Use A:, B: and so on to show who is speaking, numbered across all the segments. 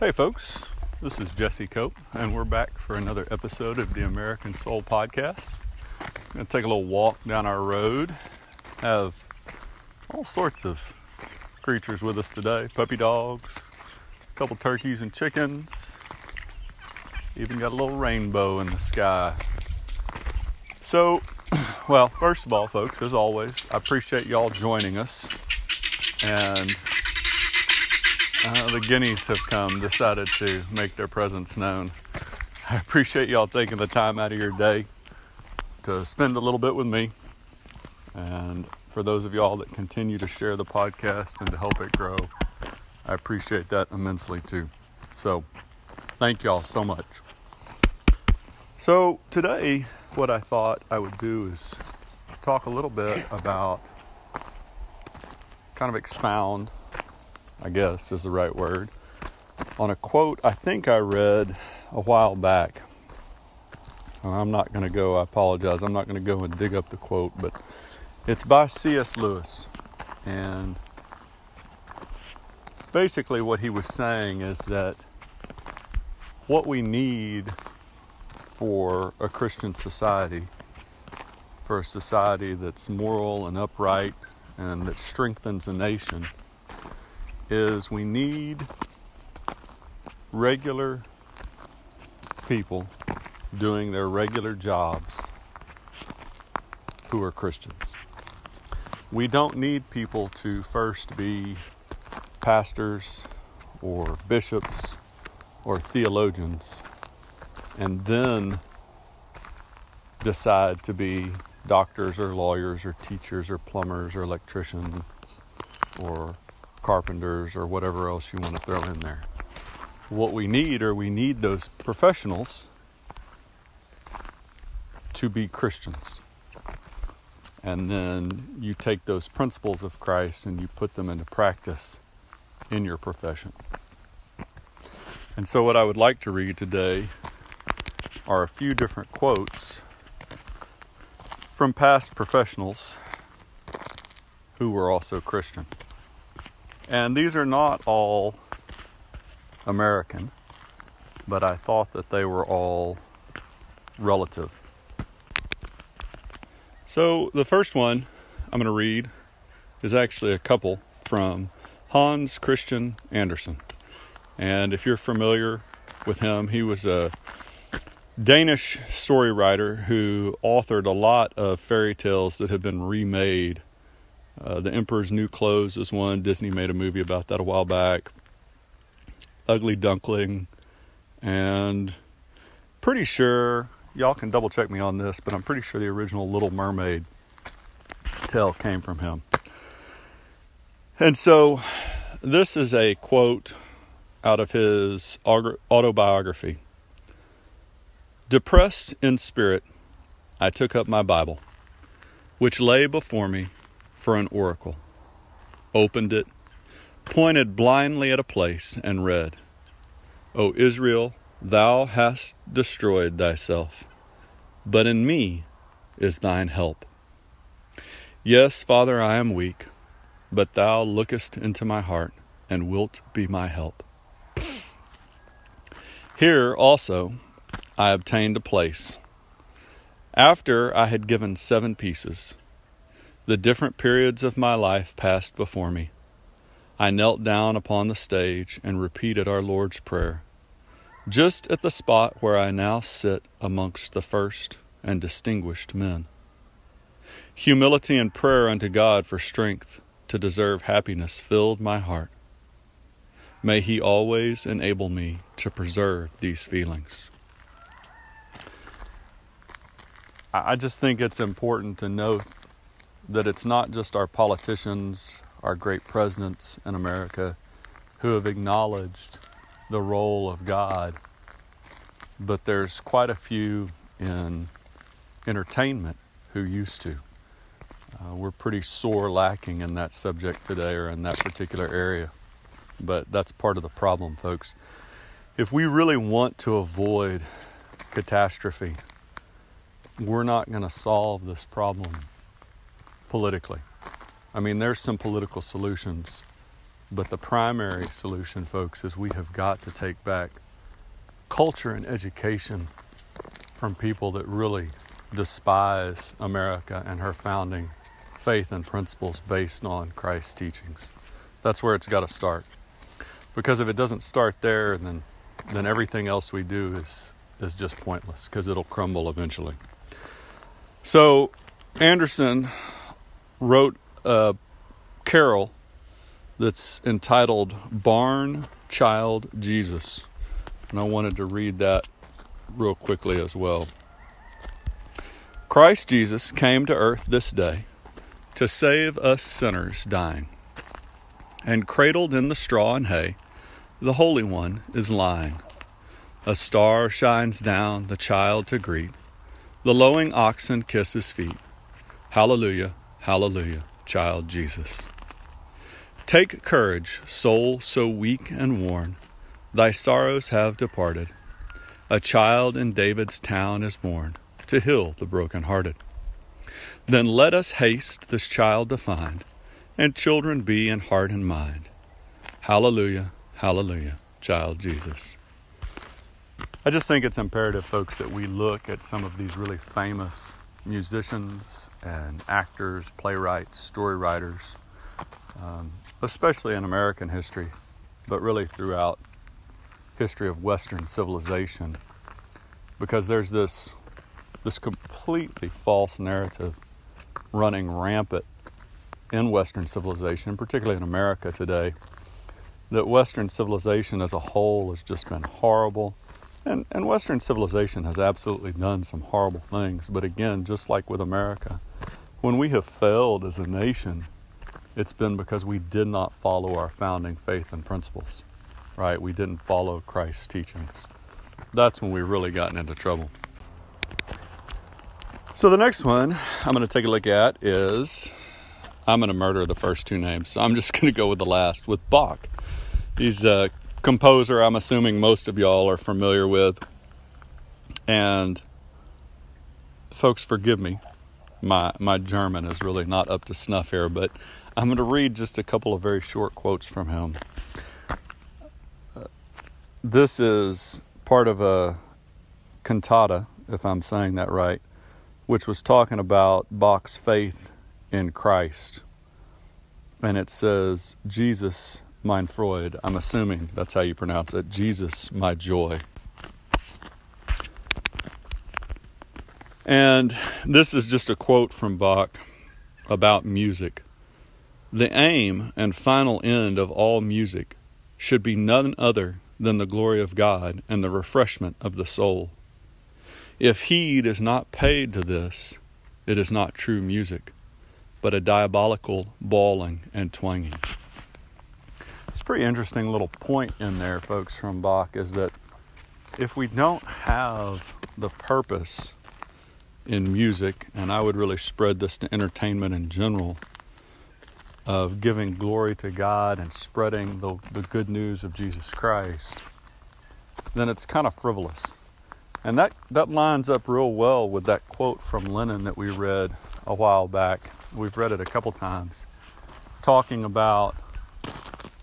A: Hey, folks, this is Jesse Cope, and we're back for another episode of the American Soul Podcast. I'm going to take a little walk down our road, have all sorts of creatures with us today puppy dogs, a couple turkeys and chickens, even got a little rainbow in the sky. So, well, first of all, folks, as always, I appreciate y'all joining us. And uh, the guineas have come, decided to make their presence known. I appreciate y'all taking the time out of your day to spend a little bit with me. And for those of y'all that continue to share the podcast and to help it grow, I appreciate that immensely too. So, thank y'all so much. So, today, what I thought I would do is talk a little bit about, kind of expound I guess is the right word, on a quote I think I read a while back. I'm not going to go, I apologize, I'm not going to go and dig up the quote, but it's by C.S. Lewis. And basically, what he was saying is that what we need for a Christian society, for a society that's moral and upright and that strengthens a nation, is we need regular people doing their regular jobs who are Christians. We don't need people to first be pastors or bishops or theologians and then decide to be doctors or lawyers or teachers or plumbers or electricians or carpenters or whatever else you want to throw in there. What we need are we need those professionals to be Christians. And then you take those principles of Christ and you put them into practice in your profession. And so, what I would like to read today are a few different quotes from past professionals who were also Christian. And these are not all American, but I thought that they were all relative. So the first one I'm going to read is actually a couple from Hans Christian Andersen. And if you're familiar with him, he was a Danish story writer who authored a lot of fairy tales that have been remade uh, the Emperor's New Clothes is one. Disney made a movie about that a while back. Ugly Duckling, and pretty sure y'all can double check me on this, but I'm pretty sure the original Little Mermaid tale came from him. And so this is a quote out of his autobiography. Depressed in spirit, I took up my Bible, which lay before me for an oracle, opened it, pointed blindly at a place, and read, O Israel, thou hast destroyed thyself, but in me is thine help. Yes, Father, I am weak, but thou lookest into my heart and wilt be my help. Here also I obtained a place. After I had given seven pieces, the different periods of my life passed before me. I knelt down upon the stage and repeated our Lord's Prayer, just at the spot where I now sit amongst the first and distinguished men. Humility and prayer unto God for strength to deserve happiness filled my heart. May He always enable me to preserve these feelings. I just think it's important to note that it's not just our politicians, our great presidents in America who have acknowledged the role of God, but there's quite a few in entertainment who used to. Uh, we're pretty sore lacking in that subject today or in that particular area. But that's part of the problem, folks. If we really want to avoid catastrophe, we're not going to solve this problem politically. I mean, there's some political solutions, But the primary solution, folks, is we have got to take back culture and education from people that really despise America and her founding faith and principles based on Christ's teachings. That's where it's got to start. Because if it doesn't start there, then then everything else we do is is just pointless because it'll crumble eventually. So Andersen wrote a carol that's entitled Barn Child Jesus. And I wanted to read that real quickly as well. Christ Jesus came to earth this day to save us sinners dying. And cradled in the straw and hay, the Holy One is lying. A star shines down the child to greet. The lowing oxen kiss his feet. Hallelujah, hallelujah, child Jesus. Take courage, soul so weak and worn. Thy sorrows have departed. A child in David's town is born to heal the broken-hearted. Then let us haste this child to find, and children be in heart and mind. Hallelujah, hallelujah, child Jesus. I just think it's imperative, folks, that we look at some of these really famous musicians and actors, playwrights, story writers, um, especially in American history, but really throughout history of Western civilization, because there's this this completely false narrative running rampant in Western civilization, particularly in America today, that Western civilization as a whole has just been horrible. And, and Western civilization has absolutely done some horrible things. But again, just like with America, when we have failed as a nation, it's been because we did not follow our founding faith and principles, right? We didn't follow Christ's teachings. That's when we really gotten into trouble. So the next one I'm going to take a look at is I'm going to murder the first two names. So I'm just going to go with the last with Bach. He's a composer I'm assuming most of y'all are familiar with. And folks forgive me. My my German is really not up to snuff here, but I'm going to read just a couple of very short quotes from him. this is part of a cantata, if I'm saying that right, which was talking about Bach's faith in Christ. And it says, Jesus, mein Freud. I'm assuming that's how you pronounce it. Jesus, my joy. And this is just a quote from Bach about music. The aim and final end of all music should be none other than the glory of God and the refreshment of the soul. If heed is not paid to this, it is not true music, but a diabolical bawling and twanging. Pretty interesting little point in there, folks, from Bach is that if we don't have the purpose in music, and I would really spread this to entertainment in general, of giving glory to God and spreading the, the good news of Jesus Christ, then it's kind of frivolous. And that, that lines up real well with that quote from Lenin that we read a while back. We've read it a couple times, talking about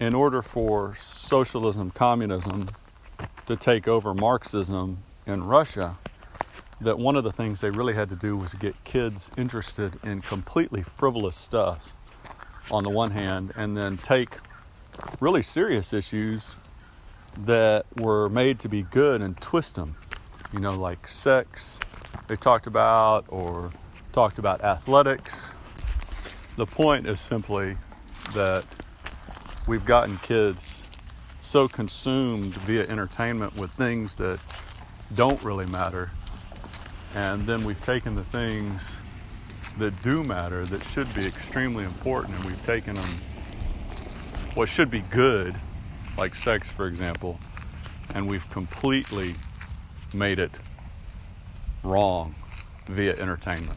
A: in order for socialism, communism to take over Marxism in Russia, that one of the things they really had to do was get kids interested in completely frivolous stuff on the one hand, and then take really serious issues that were made to be good and twist them you know, like sex, they talked about, or talked about athletics. The point is simply that we've gotten kids so consumed via entertainment with things that don't really matter. And then we've taken the things that do matter, that should be extremely important, and we've taken them what should be good, like sex, for example, and we've completely made it wrong via entertainment.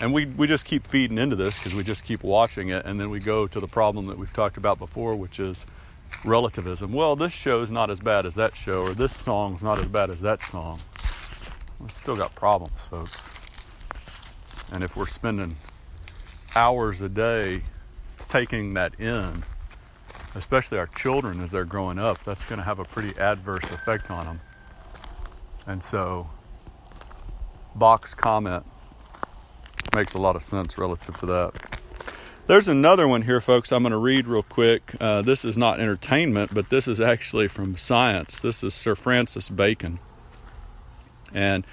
A: And we, we just keep feeding into this because we just keep watching it, and then we go to the problem that we've talked about before, which is relativism. Well, this show is not as bad as that show, or this song's not as bad as that song. We've still got problems, folks. And if we're spending hours a day taking that in, especially our children as they're growing up, that's going to have a pretty adverse effect on them. And so, Bach's comment makes a lot of sense relative to that. There's another one here, folks, I'm going to read real quick. Uh, this is not entertainment, but this is actually from science. This is Sir Francis Bacon. And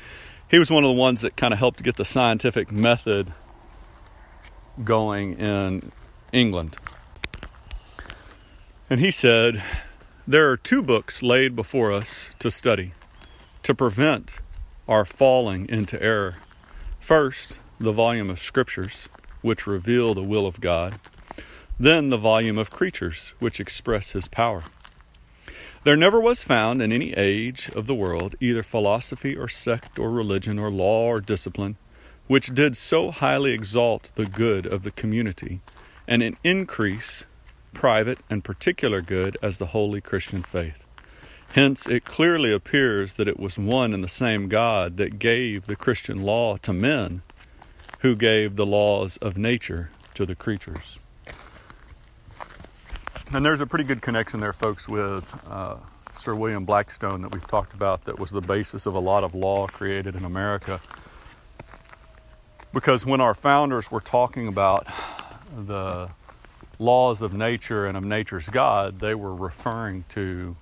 A: he was one of the ones that kind of helped get the scientific method going in England. And he said, There are two books laid before us to study to prevent our falling into error. First, the volume of Scriptures, which reveal the will of God, then the volume of creatures, which express His power. There never was found in any age of the world either philosophy or sect or religion or law or discipline which did so highly exalt the good of the community and increase private and particular good as the holy Christian faith. Hence, it clearly appears that it was one and the same God that gave the Christian law to men, who gave the laws of nature to the creatures. And there's a pretty good connection there, folks, with uh, Sir William Blackstone that we've talked about, that was the basis of a lot of law created in America. Because when our founders were talking about the laws of nature and of nature's God, they were referring to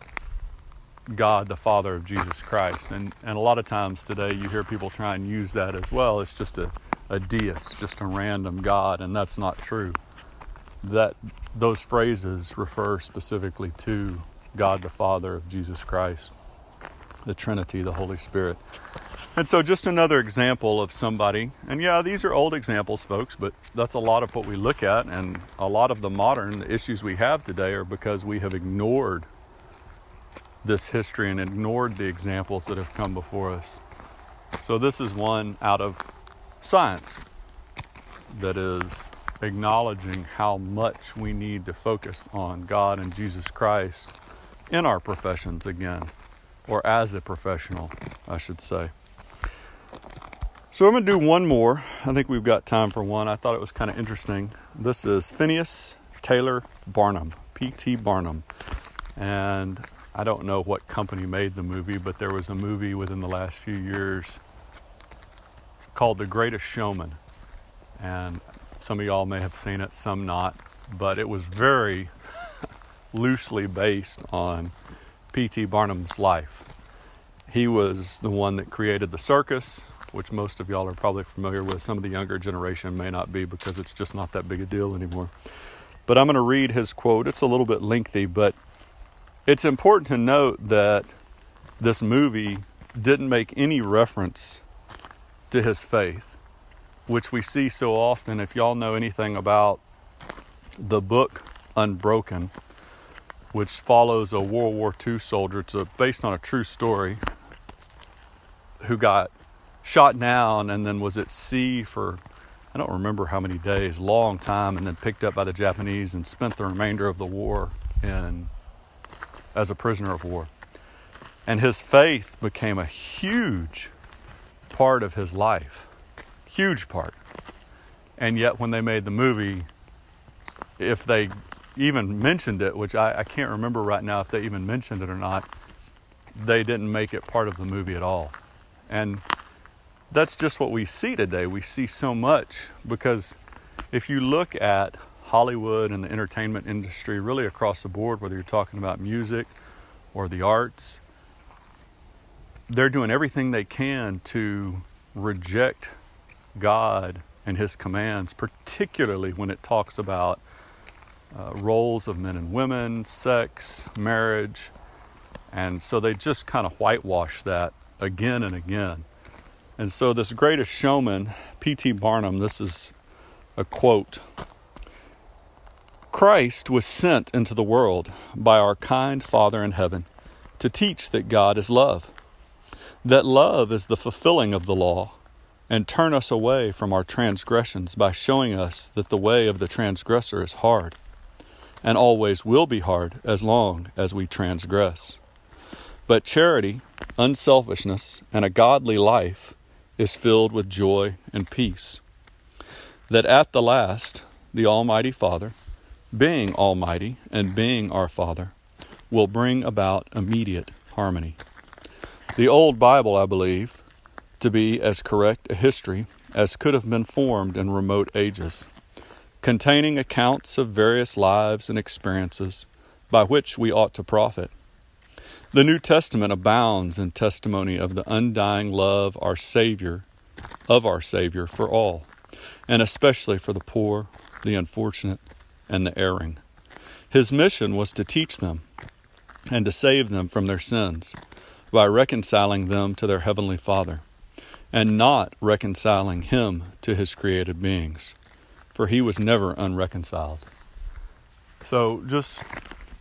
A: God, the Father of Jesus Christ. And, and a lot of times today you hear people try and use that as well. It's just a, a deist, just a random God, and that's not true. That those phrases refer specifically to God the Father of Jesus Christ, the Trinity, the Holy Spirit. And so, just another example of somebody, and yeah, these are old examples, folks, but that's a lot of what we look at, and a lot of the modern issues we have today are because we have ignored this history and ignored the examples that have come before us. So, this is one out of science that is acknowledging how much we need to focus on God and Jesus Christ in our professions again, or as a professional, I should say. So I'm going to do one more. I think we've got time for one. I thought it was kind of interesting. This is Phineas Taylor Barnum, P.T. Barnum. And I don't know what company made the movie, but there was a movie within the last few years called The Greatest Showman. And some of y'all may have seen it, some not. But it was very loosely based on P.T. Barnum's life. He was the one that created the circus, which most of y'all are probably familiar with. Some of the younger generation may not be because it's just not that big a deal anymore. But I'm going to read his quote. It's a little bit lengthy, but it's important to note that this movie didn't make any reference to his faith, which we see so often. If y'all know anything about the book Unbroken, which follows a World War II soldier, it's based on a true story, who got shot down and then was at sea for I don't remember how many days, long time, and then picked up by the Japanese and spent the remainder of the war in as a prisoner of war. And his faith became a huge part of his life. Huge part. And yet when they made the movie, if they even mentioned it, which I, I can't remember right now if they even mentioned it or not, they didn't make it part of the movie at all. And that's just what we see today. We see so much because if you look at Hollywood and the entertainment industry, really across the board, whether you're talking about music or the arts, they're doing everything they can to reject God and His commands, particularly when it talks about uh, roles of men and women, sex, marriage. And so they just kind of whitewash that again and again. And so, this greatest showman, P.T. Barnum, this is a quote Christ was sent into the world by our kind Father in heaven to teach that God is love, that love is the fulfilling of the law, and turn us away from our transgressions by showing us that the way of the transgressor is hard, and always will be hard as long as we transgress. But charity, unselfishness, and a godly life is filled with joy and peace. That at the last, the Almighty Father, being Almighty and being our Father, will bring about immediate harmony. The Old Bible, I believe, to be as correct a history as could have been formed in remote ages, containing accounts of various lives and experiences by which we ought to profit. The New Testament abounds in testimony of the undying love our Savior of our Savior for all, and especially for the poor, the unfortunate, and the erring. His mission was to teach them and to save them from their sins by reconciling them to their Heavenly Father, and not reconciling Him to His created beings, for He was never unreconciled. So, just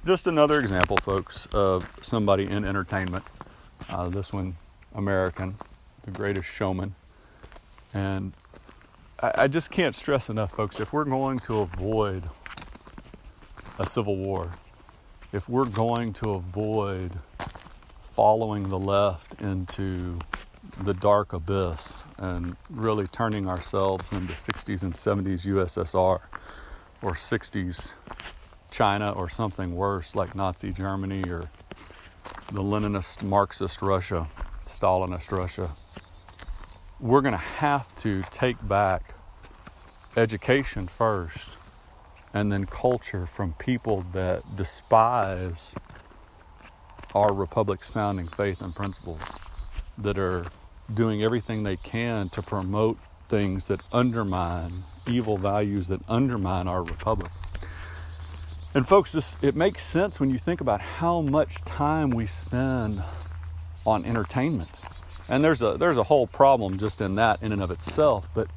A: just another example, folks, of somebody in entertainment. Uh, this one, American, the greatest showman. And I, I just can't stress enough, folks, if we're going to avoid a civil war, if we're going to avoid following the left into the dark abyss and really turning ourselves into 60s and 70s USSR or 60s China or something worse like Nazi Germany or the Leninist Marxist Russia, Stalinist Russia. We're going to have to take back education first and then culture from people that despise our republic's founding faith and principles, that are doing everything they can to promote things that undermine evil values that undermine our republic. And folks, this it makes sense when you think about how much time we spend on entertainment. And there's a there's a whole problem just in that in and of itself, but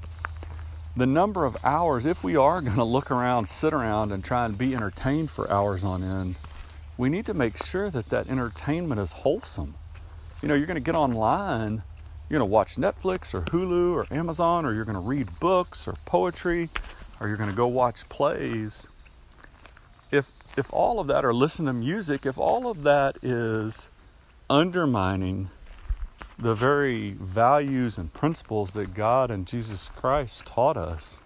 A: the number of hours, if we are going to look around, sit around, and try and be entertained for hours on end, we need to make sure that that entertainment is wholesome. You know, you're going to get online, you're going to watch Netflix or Hulu or Amazon, or you're going to read books or poetry, or you're going to go watch plays. If if all of that or listen to music, if all of that is undermining the very values and principles that God and Jesus Christ taught us,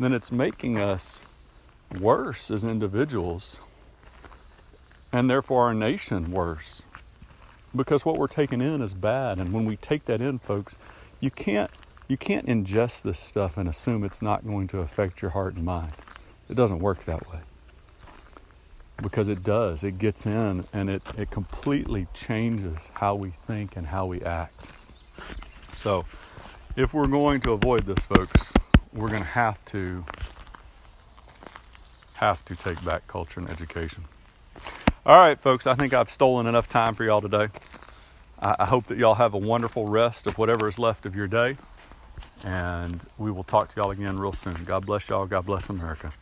A: then it's making us worse as individuals and therefore our nation worse because what we're taking in is bad and when we take that in folks you can't you can't ingest this stuff and assume it's not going to affect your heart and mind it doesn't work that way because it does. It gets in and it, it completely changes how we think and how we act. So, if we're going to avoid this, folks, we're going to have to have to take back culture and education. All right, folks, I think I've stolen enough time for y'all today. I, hope that y'all have a wonderful rest of whatever is left of your day. And we will talk to y'all again real soon. God bless y'all. God bless America.